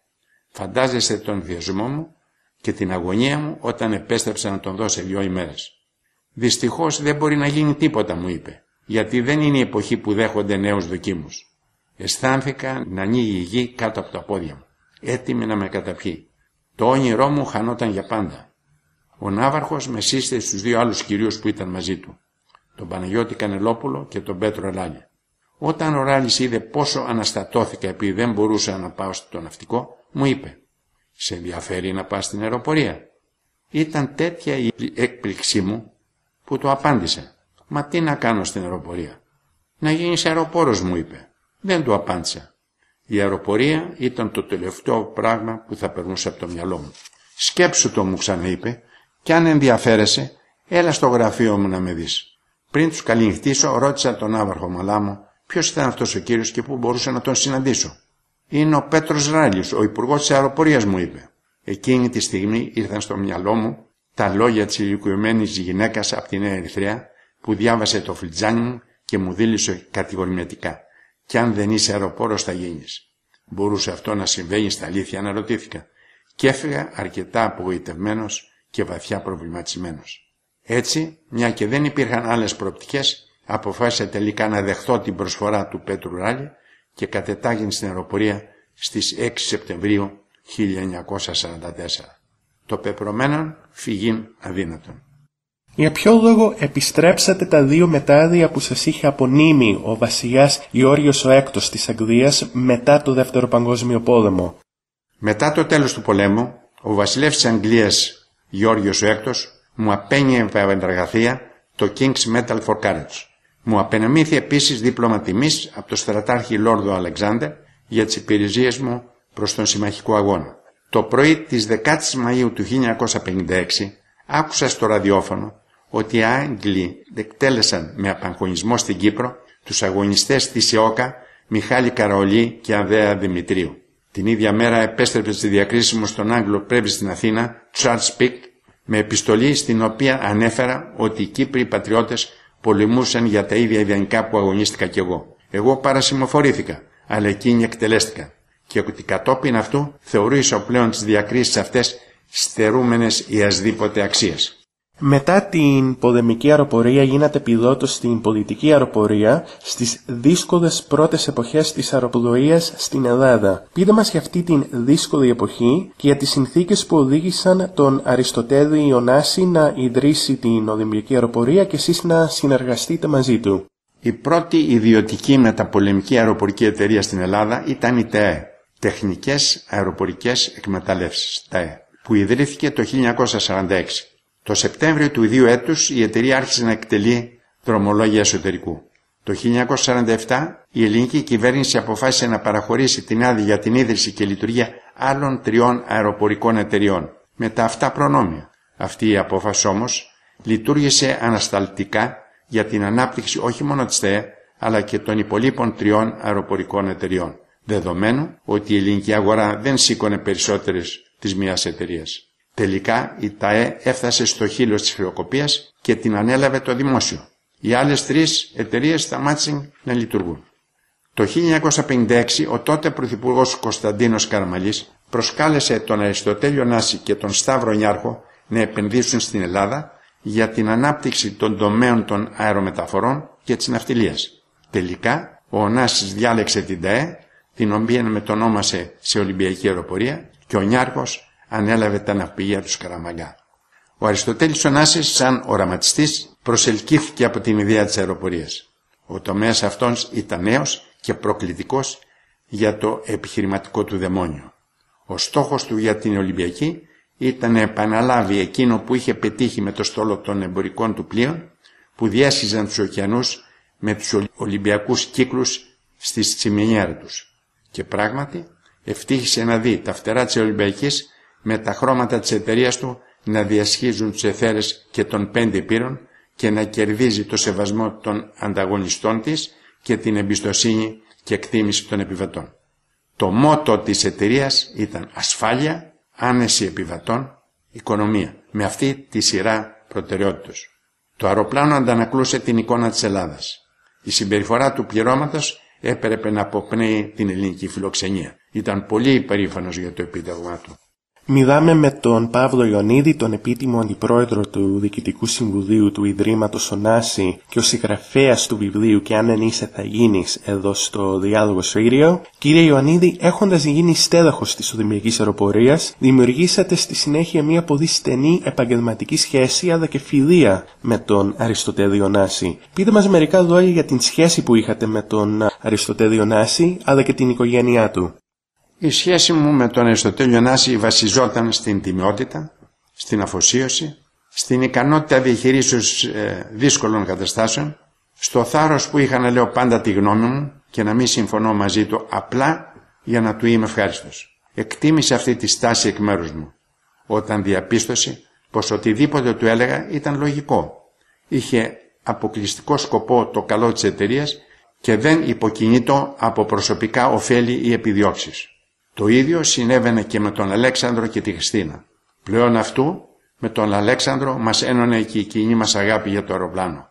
Φαντάζεστε τον διασμό μου και την αγωνία μου όταν επέστρεψα να τον δω σε δυο ημέρες. Δυστυχώς δεν μπορεί να γίνει τίποτα μου είπε, γιατί δεν είναι η εποχή που δέχονται νέους δοκίμους. Αισθάνθηκα να ανοίγει η γη κάτω από τα πόδια μου, έτοιμη να με καταπιεί. Το όνειρό μου χανόταν για πάντα. Ο Ναύαρχος με σύστε στους δύο άλλους κυρίους που ήταν μαζί του, τον Παναγιώτη Κανελόπουλο και τον Πέτρο Λάλια. Όταν ο Ράλης είδε πόσο αναστατώθηκα επειδή δεν μπορούσα να πάω στο ναυτικό, μου είπε «Σε ενδιαφέρει να πας στην αεροπορία». Ήταν τέτοια η έκπληξή μου που του απάντησε «Μα τι να κάνω στην αεροπορία». «Να γίνεις αεροπόρος» μου είπε. Δεν του απάντησα. Η αεροπορία ήταν το τελευταίο πράγμα που θα περνούσε από το μυαλό μου. «Σκέψου το» μου ξαναείπε «και αν ενδιαφέρεσαι, έλα στο γραφείο μου να με δεις». Πριν τους καληνυχτήσω, ρώτησα τον Άβαρχο Μαλάμο ποιος ήταν αυτός ο κύριος και πού μπορούσα να τον συναντήσω; «Είναι ο Πέτρος Ράλιος, ο υπουργός της αεροπορίας» μου είπε. Εκείνη τη στιγμή ήρθαν στο μυαλό μου τα λόγια της ηλικιωμένης γυναίκας από την Νέα Ερυθρέα που διάβασε το φλιτζάνι μου και μου δήλωσε κατηγορηματικά «Κι αν δεν είσαι αεροπόρος θα γίνεις». Μπορούσε αυτό να συμβαίνει στα αλήθεια αναρωτήθηκα και έφυγα αρκετά απογοητευμένος και βαθιά προβληματισμένος. Έτσι, μια και δεν υπήρχαν άλλες προοπτικές, αποφάσισα τελικά να δεχθώ την προσφορά του Πέτρου Ράλη και κατετάγει στην αεροπορία στις 6 Σεπτεμβρίου 1944. Το πεπρωμένον φυγήν αδύνατον. Για ποιο λόγο επιστρέψατε τα δύο μετάδια που σας είχε απονείμει ο βασιλιάς Ιόριος ο Έκτος της Αγγλίας μετά το Δεύτερο Παγκόσμιο Πόλεμο; Μετά το τέλος του πολέμου, ο βασιλεύς της Αγγλίας Γεώργιος ο Έκτος μου απένιε επανεργασία το King's Metal for Courage. Μου απενεμήθη επίσης δίπλωμα τιμής από το στρατάρχη Λόρδο Αλεξάνδερ για τις υπηρεσίες μου προς τον συμμαχικό αγώνα. Το πρωί της 10ης Μαΐου του 1956 άκουσα στο ραδιόφωνο ότι οι Άγγλοι εκτέλεσαν με απαγχωνισμό στην Κύπρο τους αγωνιστές της ΕΟΚΑ Μιχάλη Καραολή και Ανδέα Δημητρίου. Την ίδια μέρα επέστρεψε στη διακρίση μου στον Άγγλο πρέπει στην Αθήνα, Charles Pick, με επιστολή στην οποία ανέφερα ότι οι Κύπροι πατριώτες πολεμούσαν για τα ίδια ιδανικά που αγωνίστηκα κι εγώ. Εγώ παρασημοφορήθηκα, αλλά εκείνοι εκτελέστηκαν και ότι κατόπιν αυτού θεωρήσα πλέον τις διακρίσεις αυτές στερούμενες ή ασδήποτε αξίες. Μετά την πολεμική αεροπορία γίνατε πιλότος στην πολιτική αεροπορία στις δύσκολες πρώτες εποχές της αεροπλοείας στην Ελλάδα. Πείτε μας για αυτή την δύσκολη εποχή και για τις συνθήκες που οδήγησαν τον Αριστοτέλη Ιωνάση να ιδρύσει την Ολυμπιακή αεροπορία και εσείς να συνεργαστείτε μαζί του. Η πρώτη ιδιωτική μεταπολεμική αεροπορική εταιρεία στην Ελλάδα ήταν η ΤΕΕ, Τεχνικές Αεροπορικές Εκμεταλλεύσεις, ΤΕΕ, που ιδρύθηκε το 1946. Το Σεπτέμβριο του ιδίου έτους η εταιρεία άρχισε να εκτελεί δρομολόγια εσωτερικού. Το 1947 η ελληνική κυβέρνηση αποφάσισε να παραχωρήσει την άδεια για την ίδρυση και λειτουργία άλλων τριών αεροπορικών εταιριών με τα αυτά προνόμια. Αυτή η απόφαση όμως λειτουργήσε ανασταλτικά για την ανάπτυξη όχι μόνο της ΤΕΕ αλλά και των υπολείπων τριών αεροπορικών εταιριών, δεδομένου ότι η ελληνική αγορά δεν σήκωνε περισσότερες της μιας εταιρείας. Τελικά η ΤΑΕ έφτασε στο χείλος της χρεοκοπίας και την ανέλαβε το δημόσιο. Οι άλλες τρεις εταιρείες σταμάτησαν να λειτουργούν. Το 1956 ο τότε Πρωθυπουργός Κωνσταντίνος Καραμαλής προσκάλεσε τον Αριστοτέλειο Νάση και τον Σταύρο Νιάρχο να επενδύσουν στην Ελλάδα για την ανάπτυξη των τομέων των αερομεταφορών και της ναυτιλίας. Τελικά ο Νάσης διάλεξε την ΤΑΕ, την οποία μετονόμασε σε Ολυμπιακή Αεροπορία και ο Νιάρχος ανέλαβε τα ναυπηγεία του Σκαραμαγκά. Ο Αριστοτέλης Ωνάσης σαν οραματιστής προσελκύθηκε από την ιδέα της αεροπορίας. Ο τομέας αυτός ήταν νέος και προκλητικός για το επιχειρηματικό του δαιμόνιο. Ο στόχος του για την Ολυμπιακή ήταν να επαναλάβει εκείνο που είχε πετύχει με το στόλο των εμπορικών του πλοίων που διέσχιζαν τους ωκεανούς με τους Ολυμπιακούς κύκλους στις τσιμινιέρα τους. Και πράγματι ευτύχησε να δει τα φτερά της Ολυμπιακής με τα χρώματα της εταιρείας του να διασχίζουν τους εθέρες και των πέντε πύρων και να κερδίζει το σεβασμό των ανταγωνιστών της και την εμπιστοσύνη και εκτίμηση των επιβατών. Το μότο της εταιρείας ήταν ασφάλεια, άνεση επιβατών, οικονομία, με αυτή τη σειρά προτεραιότητας. Το αεροπλάνο αντανακλούσε την εικόνα της Ελλάδας. Η συμπεριφορά του πληρώματος έπρεπε να αποπνέει την ελληνική φιλοξενία. Ήταν πολύ υπερήφανος για το επίτευγμα του. Μιλάμε με τον Παύλο Ιωνίδη, τον επίτιμο αντιπρόεδρο του Διοικητικού Συμβουλίου του Ιδρύματος Ωνάση και ο συγγραφέας του βιβλίου «Και αν δεν είσαι θα γίνεις» εδώ στο Διάλογο Radio. Κύριε Ιωαννίδη, έχοντας γίνει στέλεχος της Οδημιακής Αεροπορίας, δημιουργήσατε στη συνέχεια μια πολύ στενή επαγγελματική σχέση αλλά και φιλία με τον Αριστοτέλη Ωνάση. Πείτε μας μερικά λόγια για την σχέση που είχατε με τον Αριστοτέλη Ωνάση αλλά και την οικογένειά του. Η σχέση μου με τον Αριστοτέλειο Νάση βασιζόταν στην τιμιότητα, στην αφοσίωση, στην ικανότητα διαχειρίσεως ε, δύσκολων καταστάσεων, στο θάρρος που είχα να λέω πάντα τη γνώμη μου και να μην συμφωνώ μαζί του απλά για να του είμαι ευχάριστος. Εκτίμησε αυτή τη στάση εκ μέρους μου, όταν διαπίστωσε πως οτιδήποτε του έλεγα ήταν λογικό. Είχε αποκλειστικό σκοπό το καλό της εταιρείας και δεν υποκινείτο από προσωπικά ωφέλη ή επιδιώξεις. Το ίδιο συνέβαινε και με τον Αλέξανδρο και τη Χριστίνα. Πλέον αυτού, με τον Αλέξανδρο μας ένωνε και η κοινή μας αγάπη για το αεροπλάνο.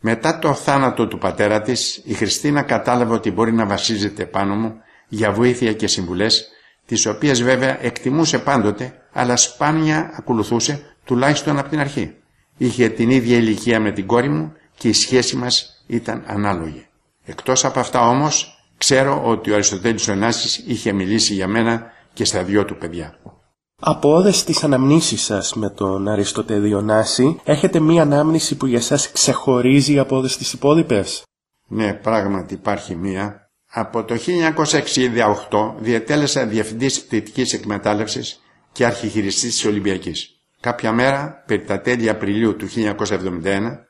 Μετά το θάνατο του πατέρα της, η Χριστίνα κατάλαβε ότι μπορεί να βασίζεται πάνω μου για βοήθεια και συμβουλές, τις οποίες βέβαια εκτιμούσε πάντοτε, αλλά σπάνια ακολουθούσε, τουλάχιστον από την αρχή. Είχε την ίδια ηλικία με την κόρη μου και η σχέση μας ήταν ανάλογη. Εκτός από αυτά όμως, ξέρω ότι ο Αριστοτέλης Ωνάσης είχε μιλήσει για μένα και στα δυο του παιδιά. Από όλες τις αναμνήσεις σας με τον Αριστοτέλη Ωνάση, έχετε μία ανάμνηση που για σας ξεχωρίζει από όλες τις υπόλοιπες; Ναι, πράγματι υπάρχει μία. Από το 1968 διετέλεσα διευθυντής δυτικής εκμετάλλευσης και αρχιχειριστής της Ολυμπιακής. Κάποια μέρα, περί τα τέλη Απριλίου του 1971,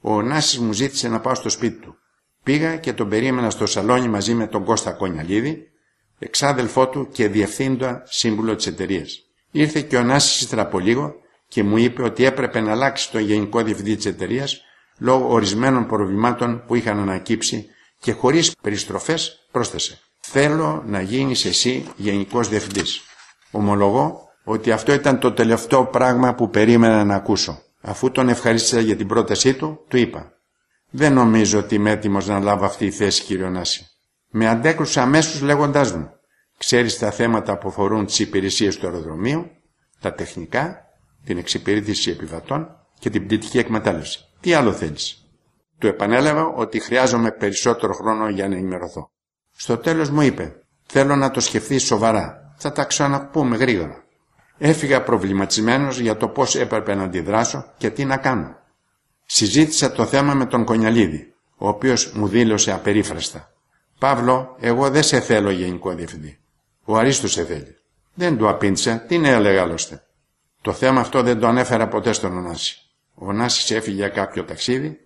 ο Ωνάσης μου ζήτησε να πάω στο σπίτι του. Πήγα και τον περίμενα στο σαλόνι μαζί με τον Κώστα Κονιαλίδη, εξάδελφό του και διευθύντα σύμβουλο της εταιρείας. Ήρθε και ο Νάσης ύστερα από λίγο και μου είπε ότι έπρεπε να αλλάξει τον γενικό διευθυντή της εταιρείας λόγω ορισμένων προβλημάτων που είχαν ανακύψει και χωρίς περιστροφές πρόσθεσε. Θέλω να γίνεις εσύ γενικός διευθυντής. Ομολογώ ότι αυτό ήταν το τελευταίο πράγμα που περίμενα να ακούσω. Αφού τον ευχαρίστησα για την πρότασή του, του είπα δεν νομίζω ότι είμαι έτοιμος να λάβω αυτή η θέση, κύριο Νάση. Με αντέκρουσε αμέσως λέγοντάς μου. Ξέρεις τα θέματα που αφορούν τις υπηρεσίες του αεροδρομίου, τα τεχνικά, την εξυπηρέτηση επιβατών και την πτυτική εκμετάλλευση. Τι άλλο θέλεις; Του επανέλαβα ότι χρειάζομαι περισσότερο χρόνο για να ενημερωθώ. Στο τέλος μου είπε: Θέλω να το σκεφτείς σοβαρά. Θα τα ξαναπούμε γρήγορα. Έφυγα προβληματισμένος για το πώς έπρεπε να αντιδράσω και τι να κάνω. Συζήτησα το θέμα με τον Κονιαλίδη, ο οποίος μου δήλωσε απερίφραστα. «Παύλο, εγώ δεν σε θέλω γενικό διευθυντή. Ο Αρίστος σε θέλει». Δεν του απήντησα, τι να έλεγα άλλωστε. Το θέμα αυτό δεν το ανέφερα ποτέ στον Ωνάση. Ο Ωνάσης έφυγε για κάποιο ταξίδι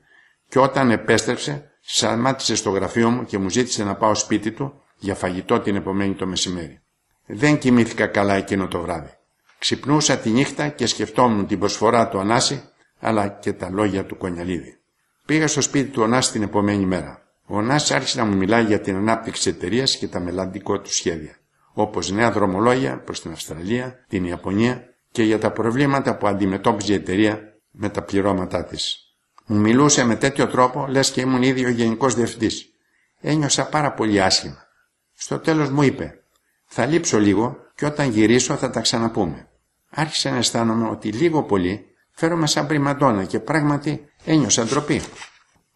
και όταν επέστρεψε, σαρμάτισε στο γραφείο μου και μου ζήτησε να πάω σπίτι του για φαγητό την επομένη το μεσημέρι. Δεν κοιμήθηκα καλά εκείνο το βράδυ. Ξυπνούσα τη νύχτα και σκεφτόμουν την προσφορά του Ανάση αλλά και τα λόγια του Κονιαλίδη. Πήγα στο σπίτι του Ωνάς την επομένη μέρα. Ο Ωνάς άρχισε να μου μιλάει για την ανάπτυξη της εταιρείας και τα μελλοντικό του σχέδια, όπως νέα δρομολόγια προς την Αυστραλία, την Ιαπωνία και για τα προβλήματα που αντιμετώπιζε η εταιρεία με τα πληρώματά της. Μου μιλούσε με τέτοιο τρόπο, λες και ήμουν ήδη ο γενικός διευθυντής. Ένιωσα πάρα πολύ άσχημα. Στο τέλος μου είπε, θα λείψω λίγο και όταν γυρίσω θα τα ξαναπούμε. Άρχισε να αισθάνομαι ότι λίγο πολύ φέρομαι σαν πριμαντόνα και πράγματι ένιωσα ντροπή.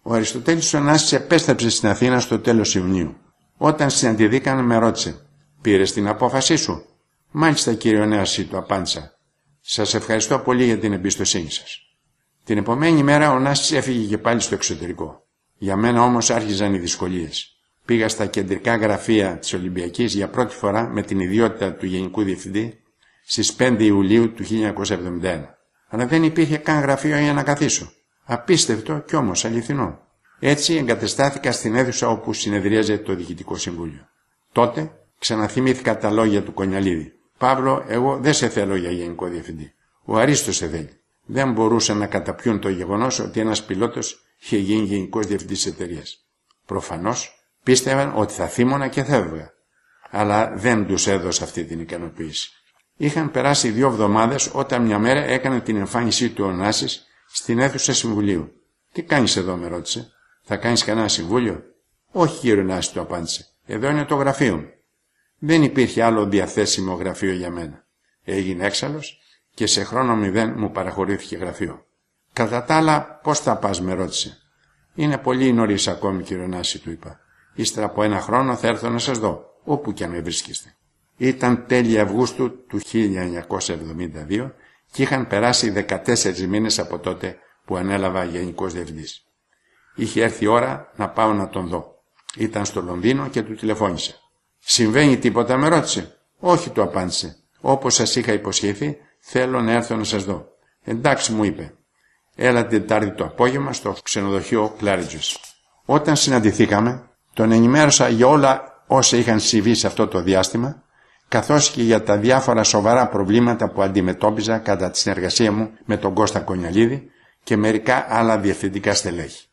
Ο Αριστοτέλης Ωνάσης επέστρεψε στην Αθήνα στο τέλος Ιουνίου. Όταν συναντηθήκαμε με ρώτησε «Πήρες την απόφασή σου» «Μάλιστα κύριε Νέαση» του απάντησα. «Σας ευχαριστώ πολύ για την εμπιστοσύνη σας». Την επομένη μέρα ο Νάσης έφυγε και πάλι στο εξωτερικό. Για μένα όμως άρχιζαν οι δυσκολίες. Πήγα στα κεντρικά γραφεία της Ολυμπιακής για πρώτη φορά με την ιδιότητα του Γενικού Διευθυντή στις 5 Ιουλίου του 1971 αλλά δεν υπήρχε καν γραφείο για να καθίσω. Απίστευτο κι όμως αληθινό. Έτσι εγκατεστάθηκα στην αίθουσα όπου συνεδρίαζε το Διοικητικό Συμβούλιο. Τότε ξαναθυμήθηκα τα λόγια του Κονιαλίδη. Παύλο, εγώ δεν σε θέλω για γενικό διευθυντή. Ο Αρίστος σε θέλει. Δεν μπορούσαν να καταπιούν το γεγονός ότι ένας πιλότος είχε γίνει γενικός διευθυντής της εταιρείας. Προφανώς πίστευαν ότι θα θύμωνα και θα έβγα. Αλλά δεν τους έδωσα αυτή την ικανοποίηση. Είχαν περάσει δύο εβδομάδες όταν μια μέρα έκανε την εμφάνισή του ο Νάσης στην αίθουσα συμβουλίου. Τι κάνεις εδώ, με ρώτησε. Θα κάνεις κανένα συμβούλιο; Όχι, κύριε Νάση, του απάντησε. Εδώ είναι το γραφείο μου. Δεν υπήρχε άλλο διαθέσιμο γραφείο για μένα. Έγινε έξαλλος και σε χρόνο μηδέν μου παραχωρήθηκε γραφείο. Κατά τα άλλα, πώς θα πας, με ρώτησε. Είναι πολύ νωρίς ακόμη, κύριε Νάση, του είπα. Ύστερα από ένα χρόνο θα έρθω να σας δω, όπου και αν με βρίσκεστε. Ήταν τέλη Αυγούστου του 1972 και είχαν περάσει 14 μήνες από τότε που ανέλαβα γενικός διευθυντής. Είχε έρθει η ώρα να πάω να τον δω. Ήταν στο Λονδίνο και του τηλεφώνησε. «Συμβαίνει τίποτα» με ρώτησε. «Όχι» του απάντησε. «Όπως σας είχα υποσχεθεί, θέλω να έρθω να σας δω. Εντάξει μου είπε. Έλα την Τετάρτη το απόγευμα στο ξενοδοχείο Claridge's. Όταν συναντηθήκαμε, τον ενημέρωσα για όλα όσα είχαν συμβεί σε αυτό το διάστημα, καθώς και για τα διάφορα σοβαρά προβλήματα που αντιμετώπιζα κατά τη συνεργασία μου με τον Κώστα Κονιαλίδη και μερικά άλλα διευθυντικά στελέχη.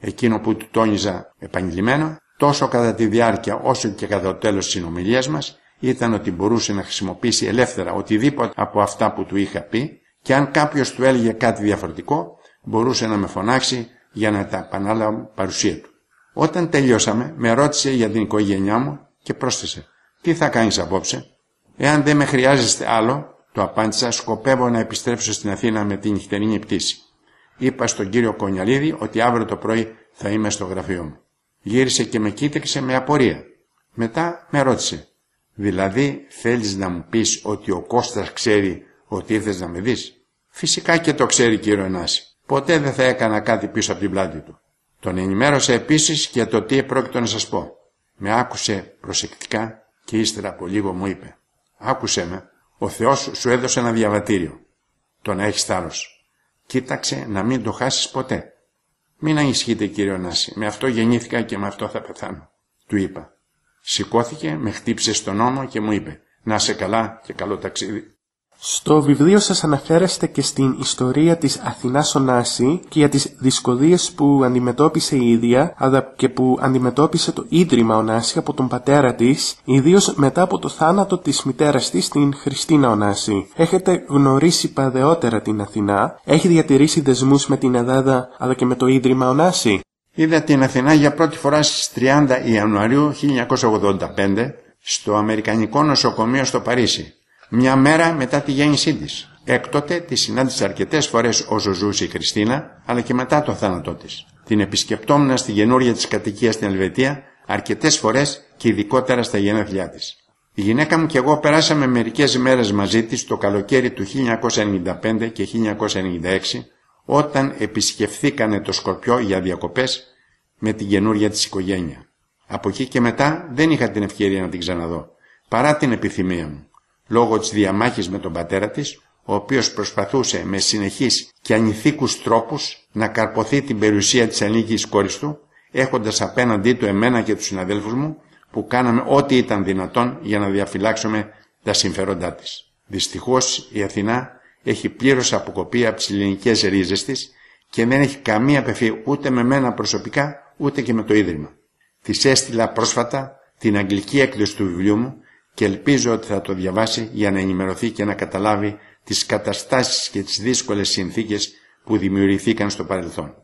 Εκείνο που του τόνιζα επανειλημμένα, τόσο κατά τη διάρκεια όσο και κατά το τέλος της συνομιλίας μας, ήταν ότι μπορούσε να χρησιμοποιήσει ελεύθερα οτιδήποτε από αυτά που του είχα πει και αν κάποιος του έλεγε κάτι διαφορετικό, μπορούσε να με φωνάξει για να τα επανάλαβα παρουσία του. Όταν τελειώσαμε, με ρώτησε για την οικογένειά μου και πρόσθεσε «Τι θα κάνεις απόψε» «Εάν δεν με χρειάζεστε άλλο», του απάντησα «Σκοπεύω να επιστρέψω στην Αθήνα με την νυχτερινή πτήση». Είπα στον κύριο Κονιαλίδη ότι αύριο το πρωί θα είμαι στο γραφείο μου. Γύρισε και με κοίταξε με απορία. Μετά με ρώτησε «Δηλαδή θέλεις να μου πεις ότι ο Κώστας ξέρει ότι ήρθες να με δεις» «Φυσικά και το ξέρει κύριο Ενάση. Ποτέ δεν θα έκανα κάτι πίσω από την πλάτη του. Τον ενημέρωσα επίσης για το τι πρόκειτο να σας πω. Με άκουσε προσεκτικά και ύστερα από λίγο μου είπε «Άκουσε με, ο Θεός σου έδωσε ένα διαβατήριο. Το να έχεις θάρρος. Κοίταξε να μην το χάσεις ποτέ. Μην ανησυχείτε κύριο Νάση, με αυτό γεννήθηκα και με αυτό θα πεθάνω. Του είπα. Σηκώθηκε, με χτύπησε στον ώμο και μου είπε «Να σε καλά και καλό ταξίδι». Στο βιβλίο σας αναφέρεστε και στην ιστορία της Αθηνάς Ωνάση και για τις δυσκολίες που αντιμετώπισε η ίδια αλλά και που αντιμετώπισε το Ίδρυμα Ωνάση από τον πατέρα της, ιδίως μετά από το θάνατο της μητέρας της, την Χριστίνα Ωνάση. Έχετε γνωρίσει παδεότερα την Αθηνά, έχει διατηρήσει δεσμούς με την Ελλάδα αλλά και με το Ίδρυμα Ωνάση; Είδα την Αθηνά για πρώτη φορά στις 30 Ιανουαρίου 1985 στο Αμερικανικό Νοσοκομείο στο Παρίσι μια μέρα μετά τη γέννησή της. Έκτοτε τη συνάντησε αρκετές φορές όσο ζούσε η Χριστίνα, αλλά και μετά το θάνατό της. Την επισκεπτόμουν στη γενούρια της κατοικία στην Ελβετία αρκετές φορές και ειδικότερα στα γενέθλιά της. Η γυναίκα μου και εγώ περάσαμε μερικές ημέρες μαζί της το καλοκαίρι του 1995 και 1996 όταν επισκεφθήκανε το Σκορπιό για διακοπές με την καινούρια της οικογένεια. Από εκεί και μετά δεν είχα την ευκαιρία να την ξαναδώ, παρά την επιθυμία μου λόγω της διαμάχης με τον πατέρα της, ο οποίος προσπαθούσε με συνεχείς και ανηθίκους τρόπους να καρποθεί την περιουσία της ανήκης κόρης του, έχοντας απέναντί του εμένα και τους συναδέλφους μου, που κάναμε ό,τι ήταν δυνατόν για να διαφυλάξουμε τα συμφέροντά της. Δυστυχώς η Αθηνά έχει πλήρως αποκοπεί από τις ελληνικές ρίζες της και δεν έχει καμία επαφή ούτε με μένα προσωπικά ούτε και με το Ίδρυμα. Της έστειλα πρόσφατα την αγγλική έκδοση του βιβλίου μου και ελπίζω ότι θα το διαβάσει για να ενημερωθεί και να καταλάβει τις καταστάσεις και τις δύσκολες συνθήκες που δημιουργηθήκαν στο παρελθόν.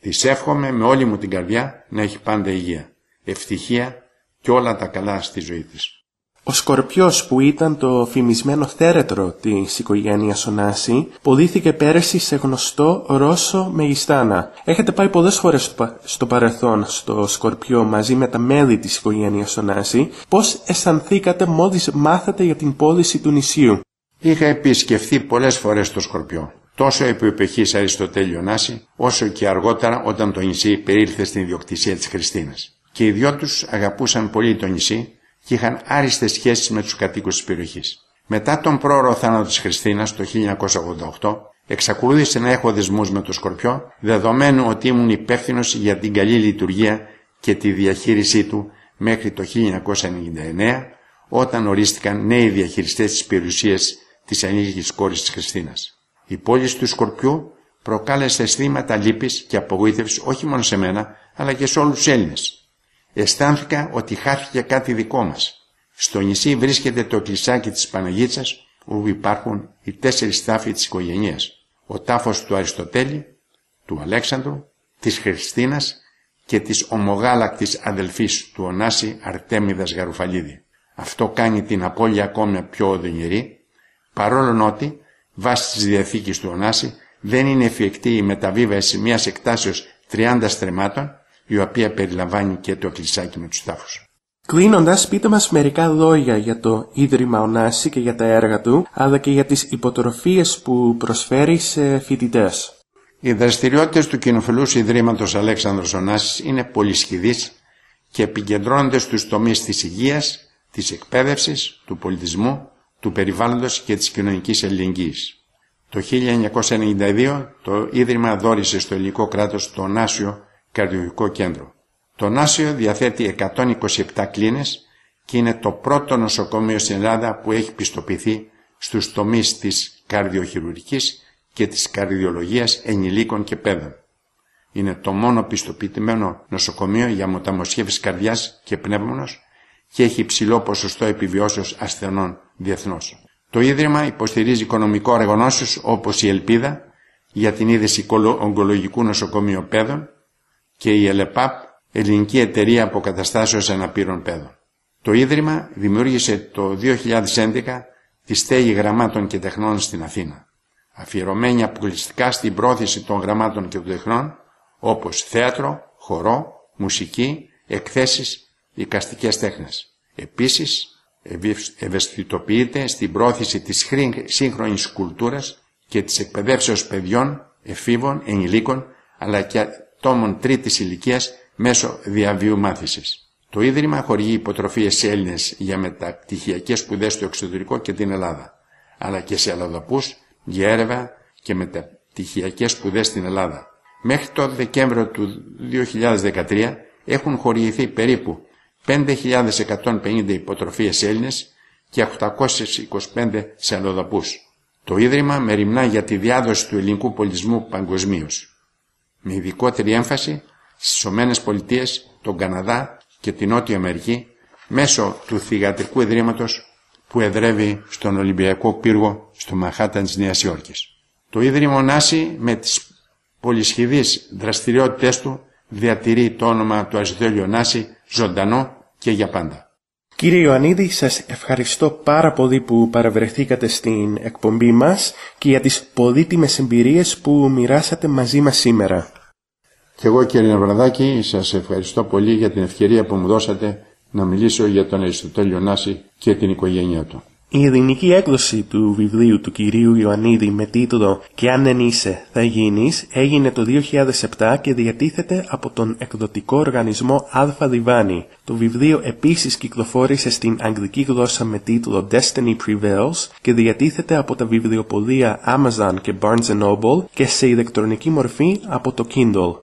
Της εύχομαι με όλη μου την καρδιά να έχει πάντα υγεία, ευτυχία και όλα τα καλά στη ζωή της. Ο Σκορπιός που ήταν το φημισμένο θέρετρο της οικογένειας Ωνάση ποδήθηκε πέρυσι σε γνωστό Ρώσο Μεγιστάνα. Έχετε πάει πολλές φορές στο παρελθόν στο Σκορπιό μαζί με τα μέλη της οικογένειας Ωνάση. Πώς αισθανθήκατε μόλις μάθατε για την πώληση του νησιού. Είχα επισκεφθεί πολλές φορές το Σκορπιό. Τόσο επί εποχής Αριστοτέλειο Νάση, όσο και αργότερα όταν το νησί περίλθε στην ιδιοκτησία της Χριστίνας. Και οι δυο τους αγαπούσαν πολύ το νησί και είχαν άριστες σχέσεις με τους κατοίκους της περιοχής. Μετά τον πρόωρο θάνατο της Χριστίνας το 1988, εξακολούθησε να έχω δεσμούς με το Σκορπιό, δεδομένου ότι ήμουν υπεύθυνο για την καλή λειτουργία και τη διαχείρισή του μέχρι το 1999, όταν ορίστηκαν νέοι διαχειριστές της περιουσίας της ανήλικης κόρης της Χριστίνας. Η πόλη του Σκορπιού προκάλεσε αισθήματα λύπης και απογοήτευσης όχι μόνο σε μένα, αλλά και σε όλους τους Έλληνες αισθάνθηκα ότι χάθηκε κάτι δικό μας. Στο νησί βρίσκεται το κλεισάκι της Παναγίτσας, όπου υπάρχουν οι τέσσερις τάφοι της οικογένειας. Ο τάφος του Αριστοτέλη, του Αλέξανδρου, της Χριστίνας και της ομογάλακτης αδελφής του Ωνάση Αρτέμιδας Γαρουφαλίδη. Αυτό κάνει την απώλεια ακόμα πιο οδυνηρή, παρόλο ότι, βάσει της Διαθήκης του Ωνάση, δεν είναι εφικτή η μεταβίβαση μιας εκτάσεως 30 στρεμάτων, η οποία περιλαμβάνει και το κλεισάκι με τους τάφους. Κλείνοντας, πείτε μας μερικά λόγια για το Ίδρυμα Ωνάση και για τα έργα του, αλλά και για τις υποτροφίες που προσφέρει σε φοιτητές. Οι δραστηριότητες του Κοινοφιλούς Ιδρύματος Αλέξανδρος Ωνάσης είναι πολυσχηδείς και επικεντρώνονται στους τομείς της υγείας, της εκπαίδευσης, του πολιτισμού, του περιβάλλοντος και της κοινωνικής ελληνικής. Το 1992 το Ίδρυμα δόρισε στο ελληνικό κράτος το Νάσιο Καρδιολογικό Κέντρο. Το Νάσιο διαθέτει 127 κλίνες και είναι το πρώτο νοσοκομείο στην Ελλάδα που έχει πιστοποιηθεί στους τομείς της καρδιοχειρουργικής και της καρδιολογίας ενηλίκων και παιδών. Είναι το μόνο πιστοποιημένο νοσοκομείο για μεταμοσχεύσεις καρδιάς και πνεύμονος και έχει υψηλό ποσοστό επιβιώσεως ασθενών διεθνώς. Το Ίδρυμα υποστηρίζει οικονομικό οργανώσεις όπως η Ελπίδα για την είδηση ογκολογικού νοσοκομείου παιδών και η ΕΛΕΠΑΠ, Ελληνική Εταιρεία Αποκαταστάσεως Αναπήρων Παιδών. Το Ίδρυμα δημιούργησε το 2011 τη στέγη γραμμάτων και τεχνών στην Αθήνα, αφιερωμένη αποκλειστικά στην πρόθεση των γραμμάτων και των τεχνών, όπως θέατρο, χορό, μουσική, εκθέσεις, οικαστικές τέχνες. Επίσης, ευαισθητοποιείται στην πρόθεση της σύγχρονης κουλτούρας και της εκπαιδεύσεως παιδιών, εφήβων, ενηλίκων, αλλά και ατόμων τρίτης ηλικίας μέσω διαβίου μάθησης. Το Ίδρυμα χορηγεί υποτροφίες σε Έλληνες για μεταπτυχιακές σπουδές στο εξωτερικό και την Ελλάδα, αλλά και σε αλλοδαπούς για έρευνα και μεταπτυχιακές σπουδές στην Ελλάδα. Μέχρι το Δεκέμβριο του 2013 έχουν χορηγηθεί περίπου 5.150 υποτροφίες σε Έλληνες και 825 σε αλλοδαπούς. Το Ίδρυμα μεριμνά για τη διάδοση του ελληνικού πολιτισμού παγκοσμίως. Με ειδικότερη έμφαση στις ΗΠΑ, τον Καναδά και την Νότια Αμερική μέσω του θηγατρικού ιδρύματος που εδρεύει στον Ολυμπιακό πύργο στο Μαχάταν της Νέας Υόρκης. Το Ίδρυμο Νάση με τις πολυσχηδείς δραστηριότητες του διατηρεί το όνομα του Αζιδέλιο Νάση ζωντανό και για πάντα. Κύριε Ιωαννίδη, σας ευχαριστώ πάρα πολύ που παραβρεθήκατε στην εκπομπή μας και για τις πολύτιμες εμπειρίες που μοιράσατε μαζί μας σήμερα. Και εγώ κύριε Ναυραδάκη σας ευχαριστώ πολύ για την ευκαιρία που μου δώσατε να μιλήσω για τον Αριστοτέλειο Νάση και την οικογένειά του. Η ελληνική έκδοση του βιβλίου του κυρίου Ιωαννίδη με τίτλο «Και αν δεν είσαι θα γίνεις» έγινε το 2007 και διατίθεται από τον εκδοτικό οργανισμό Αλφα Διβάνη. Το βιβλίο επίσης κυκλοφόρησε στην αγγλική γλώσσα με τίτλο Destiny Prevails και διατίθεται από τα βιβλιοπωλεία Amazon και Barnes Noble και σε ηλεκτρονική μορφή από το Kindle.